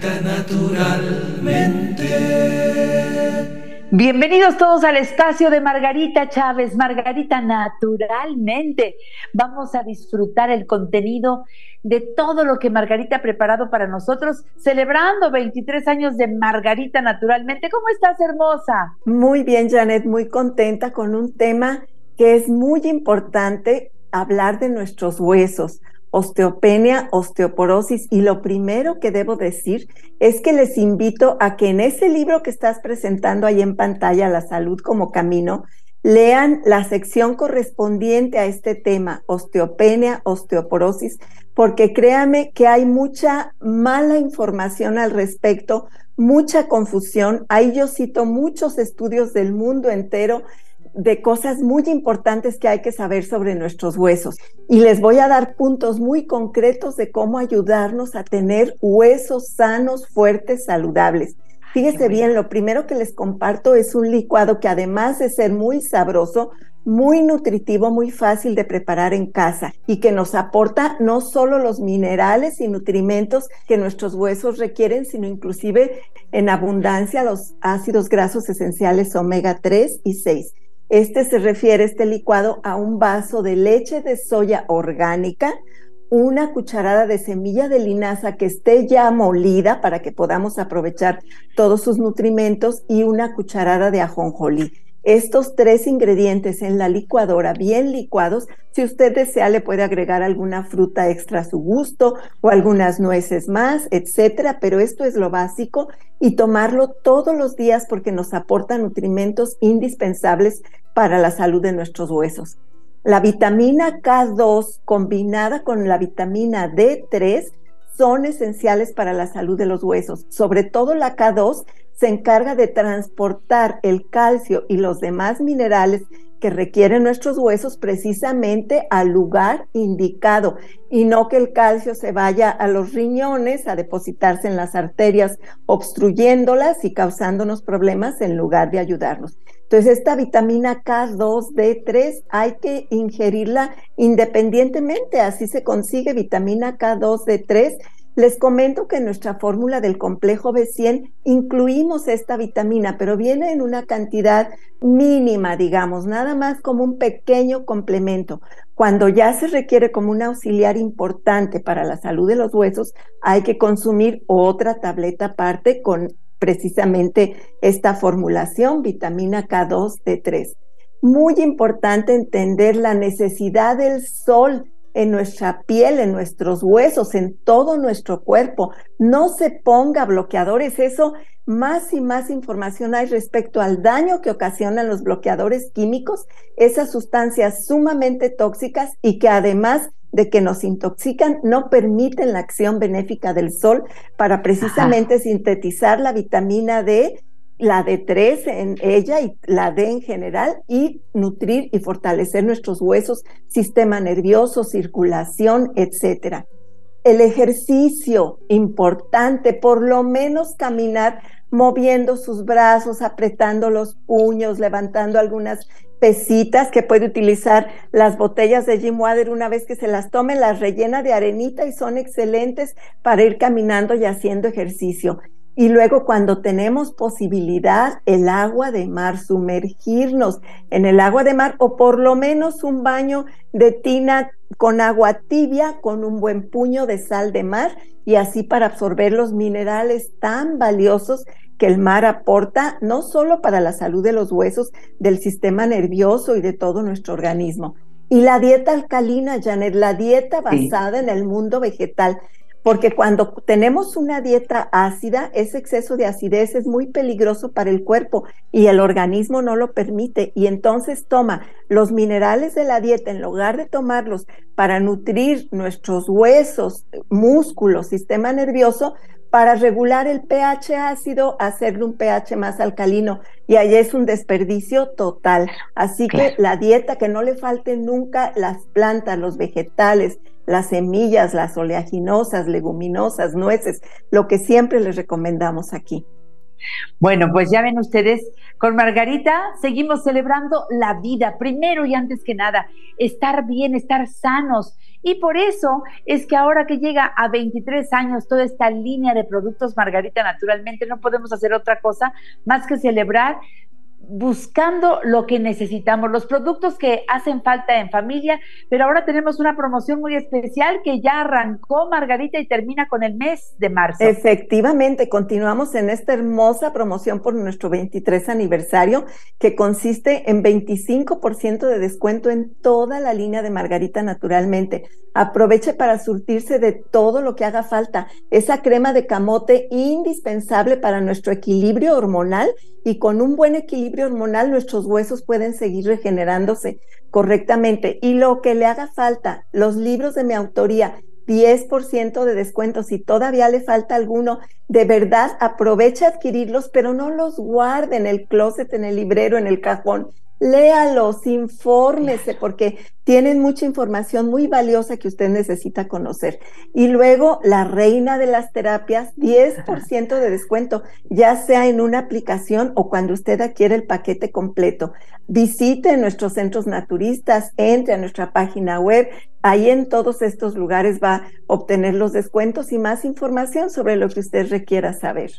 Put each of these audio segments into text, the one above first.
Margarita naturalmente. Bienvenidos todos al espacio de Margarita Chávez, Margarita Naturalmente. Vamos a disfrutar el contenido de todo lo que Margarita ha preparado para nosotros, celebrando 23 años de Margarita Naturalmente. ¿Cómo estás, hermosa? Muy bien, Janet, muy contenta con un tema que es muy importante, hablar de nuestros huesos osteopenia, osteoporosis y lo primero que debo decir es que les invito a que en ese libro que estás presentando ahí en pantalla, La salud como camino, lean la sección correspondiente a este tema, osteopenia, osteoporosis, porque créame que hay mucha mala información al respecto, mucha confusión. Ahí yo cito muchos estudios del mundo entero de cosas muy importantes que hay que saber sobre nuestros huesos. Y les voy a dar puntos muy concretos de cómo ayudarnos a tener huesos sanos, fuertes, saludables. Fíjese bien, lo primero que les comparto es un licuado que además de ser muy sabroso, muy nutritivo, muy fácil de preparar en casa y que nos aporta no solo los minerales y nutrimentos que nuestros huesos requieren, sino inclusive en abundancia los ácidos grasos esenciales omega 3 y 6. Este se refiere, este licuado, a un vaso de leche de soya orgánica, una cucharada de semilla de linaza que esté ya molida para que podamos aprovechar todos sus nutrimentos y una cucharada de ajonjolí. Estos tres ingredientes en la licuadora bien licuados, si usted desea le puede agregar alguna fruta extra a su gusto o algunas nueces más, etcétera, pero esto es lo básico y tomarlo todos los días porque nos aporta nutrimentos indispensables para la salud de nuestros huesos. La vitamina K2 combinada con la vitamina D3 son esenciales para la salud de los huesos. Sobre todo la K2 se encarga de transportar el calcio y los demás minerales que requieren nuestros huesos precisamente al lugar indicado y no que el calcio se vaya a los riñones a depositarse en las arterias obstruyéndolas y causándonos problemas en lugar de ayudarnos. Entonces, esta vitamina K2, D3 hay que ingerirla independientemente, así se consigue vitamina K2, D3. Les comento que en nuestra fórmula del complejo B100 incluimos esta vitamina, pero viene en una cantidad mínima, digamos, nada más como un pequeño complemento. Cuando ya se requiere como un auxiliar importante para la salud de los huesos, hay que consumir otra tableta aparte con precisamente esta formulación, vitamina K2, D3. Muy importante entender la necesidad del sol en nuestra piel, en nuestros huesos, en todo nuestro cuerpo. No se ponga bloqueadores. Eso, más y más información hay respecto al daño que ocasionan los bloqueadores químicos, esas sustancias sumamente tóxicas y que además de que nos intoxican no permiten la acción benéfica del sol para precisamente sintetizar la vitamina D, la D3 en ella y la D en general y nutrir y fortalecer nuestros huesos, sistema nervioso, circulación, etcétera. El ejercicio importante, por lo menos caminar moviendo sus brazos, apretando los puños, levantando algunas pesitas que puede utilizar las botellas de Jim Water una vez que se las tome, las rellena de arenita y son excelentes para ir caminando y haciendo ejercicio. Y luego cuando tenemos posibilidad, el agua de mar, sumergirnos en el agua de mar o por lo menos un baño de tina con agua tibia, con un buen puño de sal de mar y así para absorber los minerales tan valiosos que el mar aporta no solo para la salud de los huesos, del sistema nervioso y de todo nuestro organismo. Y la dieta alcalina, Janet, la dieta basada en el mundo vegetal, porque cuando tenemos una dieta ácida, ese exceso de acidez es muy peligroso para el cuerpo y el organismo no lo permite. Y entonces toma los minerales de la dieta en lugar de tomarlos para nutrir nuestros huesos, músculos, sistema nervioso, para regular el pH ácido, hacerle un pH más alcalino. Y ahí es un desperdicio total. Así que la dieta, que no le falten nunca las plantas, los vegetales, las semillas, las oleaginosas, leguminosas, nueces, lo que siempre les recomendamos aquí. Bueno, pues ya ven ustedes, con Margarita seguimos celebrando la vida, primero y antes que nada, estar bien, estar sanos. Y por eso es que ahora que llega a 23 años toda esta línea de productos Margarita, naturalmente no podemos hacer otra cosa más que celebrar buscando lo que necesitamos, los productos que hacen falta en familia, pero ahora tenemos una promoción muy especial que ya arrancó Margarita y termina con el mes de marzo. Efectivamente, continuamos en esta hermosa promoción por nuestro 23 aniversario que consiste en 25% de descuento en toda la línea de Margarita naturalmente. Aproveche para surtirse de todo lo que haga falta. Esa crema de camote indispensable para nuestro equilibrio hormonal y con un buen equilibrio hormonal nuestros huesos pueden seguir regenerándose correctamente. Y lo que le haga falta, los libros de mi autoría, 10% de descuento. Si todavía le falta alguno, de verdad aproveche a adquirirlos, pero no los guarde en el closet, en el librero, en el cajón léalos, infórmese, porque tienen mucha información muy valiosa que usted necesita conocer. Y luego, la reina de las terapias, 10% de descuento, ya sea en una aplicación o cuando usted adquiere el paquete completo. Visite nuestros centros naturistas, entre a nuestra página web. Ahí en todos estos lugares va a obtener los descuentos y más información sobre lo que usted requiera saber.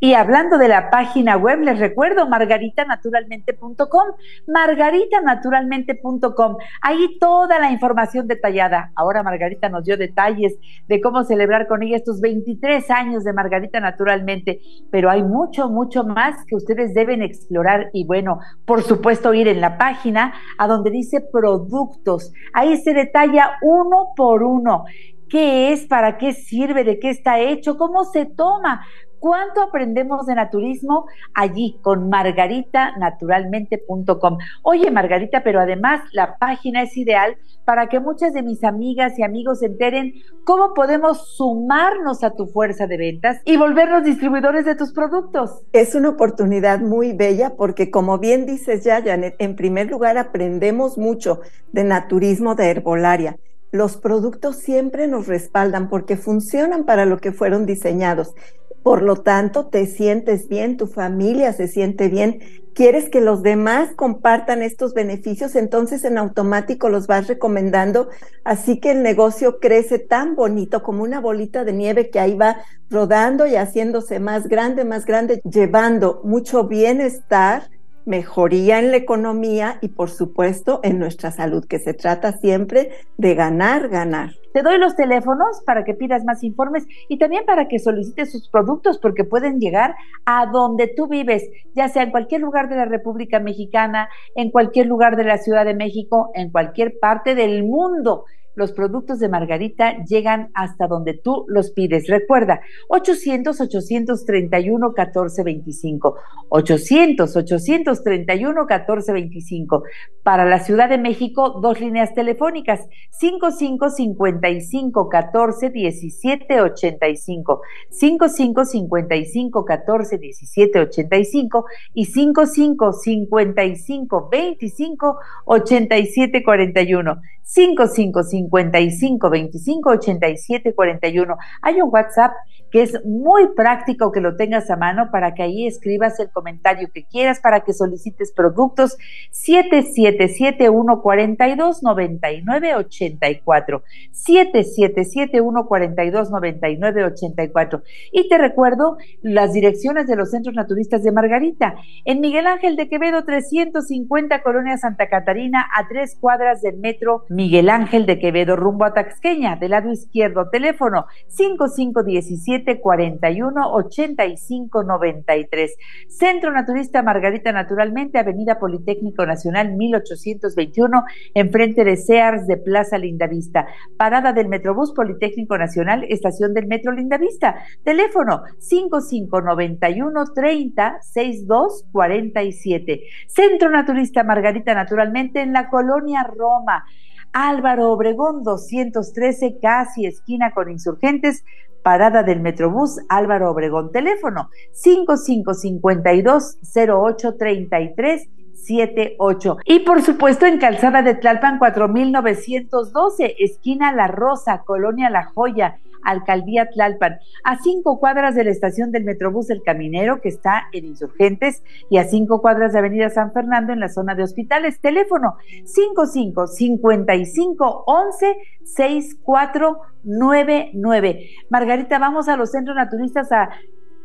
Y hablando de la página web, les recuerdo margaritanaturalmente.com, margaritanaturalmente.com. Ahí toda la información detallada. Ahora Margarita nos dio detalles de cómo celebrar con ella estos 23 años de Margarita Naturalmente, pero hay mucho, mucho más que ustedes deben explorar y bueno, por supuesto ir en la página a donde dice productos. Ahí se detalla uno por uno qué es, para qué sirve, de qué está hecho, cómo se toma, ¿Cuánto aprendemos de naturismo? Allí con margaritanaturalmente.com. Oye, Margarita, pero además la página es ideal para que muchas de mis amigas y amigos se enteren cómo podemos sumarnos a tu fuerza de ventas y volvernos distribuidores de tus productos. Es una oportunidad muy bella porque, como bien dices ya, Janet, en primer lugar aprendemos mucho de naturismo de herbolaria los productos siempre nos respaldan porque funcionan para lo que fueron diseñados. Por lo tanto, te sientes bien, tu familia se siente bien, quieres que los demás compartan estos beneficios, entonces en automático los vas recomendando, así que el negocio crece tan bonito como una bolita de nieve que ahí va rodando y haciéndose más grande, más grande, llevando mucho bienestar mejoría en la economía y por supuesto en nuestra salud, que se trata siempre de ganar, ganar. Te doy los teléfonos para que pidas más informes y también para que solicites sus productos porque pueden llegar a donde tú vives, ya sea en cualquier lugar de la República Mexicana, en cualquier lugar de la Ciudad de México, en cualquier parte del mundo los productos de Margarita llegan hasta donde tú los pides. Recuerda, 800-831-1425. 800-831-1425. Para la Ciudad de México, dos líneas telefónicas, 55-55-14-1785. 55-55-14-1785 y 55-55-25-8741. 55 55 25 87 41. Hay un WhatsApp que es muy práctico que lo tengas a mano para que ahí escribas el comentario que quieras, para que solicites productos. 7771 42 99 84 7771 42 99 84 y te recuerdo las direcciones de los centros naturistas de Margarita. En Miguel Ángel de Quevedo 350 Colonia Santa Catarina a tres cuadras del metro Miguel Ángel de Quevedo rumbo a Taxqueña, del lado izquierdo, teléfono 5517 41 85 93. Centro Naturista Margarita Naturalmente, Avenida Politécnico Nacional 1821, enfrente de Sears de Plaza Lindavista. Parada del Metrobús Politécnico Nacional, estación del Metro Lindavista. Teléfono 5591 30 62 47. Centro Naturista Margarita Naturalmente en la colonia Roma. Álvaro Obregón 213, casi esquina con insurgentes, parada del Metrobús Álvaro Obregón. Teléfono 5552 0833 78. Y por supuesto en Calzada de Tlalpan 4912, esquina La Rosa, Colonia La Joya Alcaldía Tlalpan, a cinco cuadras de la estación del Metrobús El Caminero, que está en Insurgentes, y a cinco cuadras de Avenida San Fernando, en la zona de hospitales. Teléfono 55 55 11 6499. Margarita, vamos a los centros naturistas a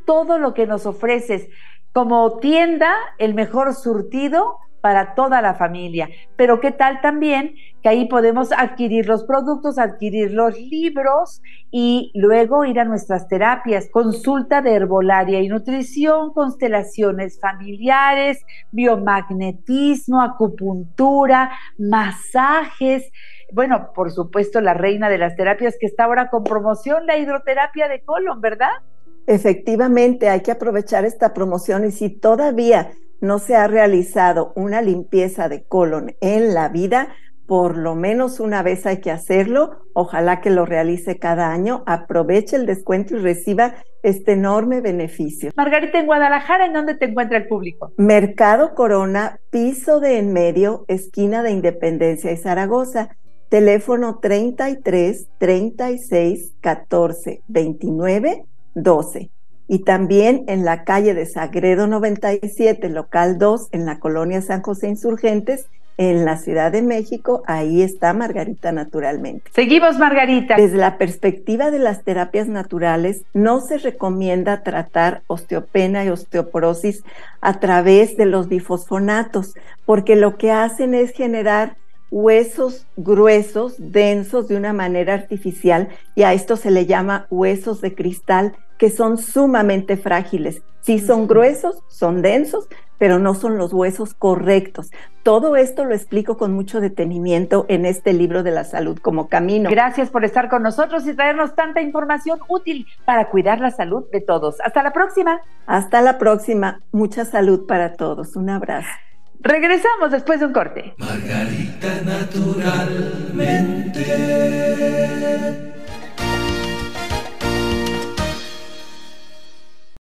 todo lo que nos ofreces. Como tienda, el mejor surtido para toda la familia. Pero qué tal también que ahí podemos adquirir los productos, adquirir los libros y luego ir a nuestras terapias, consulta de herbolaria y nutrición, constelaciones familiares, biomagnetismo, acupuntura, masajes. Bueno, por supuesto, la reina de las terapias que está ahora con promoción, la hidroterapia de colon, ¿verdad? Efectivamente, hay que aprovechar esta promoción y si todavía no se ha realizado una limpieza de colon en la vida, por lo menos una vez hay que hacerlo. Ojalá que lo realice cada año. Aproveche el descuento y reciba este enorme beneficio. Margarita, en Guadalajara, ¿en dónde te encuentra el público? Mercado Corona, piso de en medio, esquina de Independencia y Zaragoza. Teléfono 33 36 14 29 12 y también en la calle de Sagredo 97, local 2, en la colonia San José Insurgentes, en la Ciudad de México, ahí está Margarita naturalmente. Seguimos, Margarita. Desde la perspectiva de las terapias naturales, no se recomienda tratar osteopenia y osteoporosis a través de los bifosfonatos, porque lo que hacen es generar huesos gruesos, densos de una manera artificial, y a esto se le llama huesos de cristal que son sumamente frágiles. Sí son gruesos, son densos, pero no son los huesos correctos. Todo esto lo explico con mucho detenimiento en este libro de la salud como camino. Gracias por estar con nosotros y traernos tanta información útil para cuidar la salud de todos. Hasta la próxima. Hasta la próxima. Mucha salud para todos. Un abrazo. Regresamos después de un corte. Margarita naturalmente.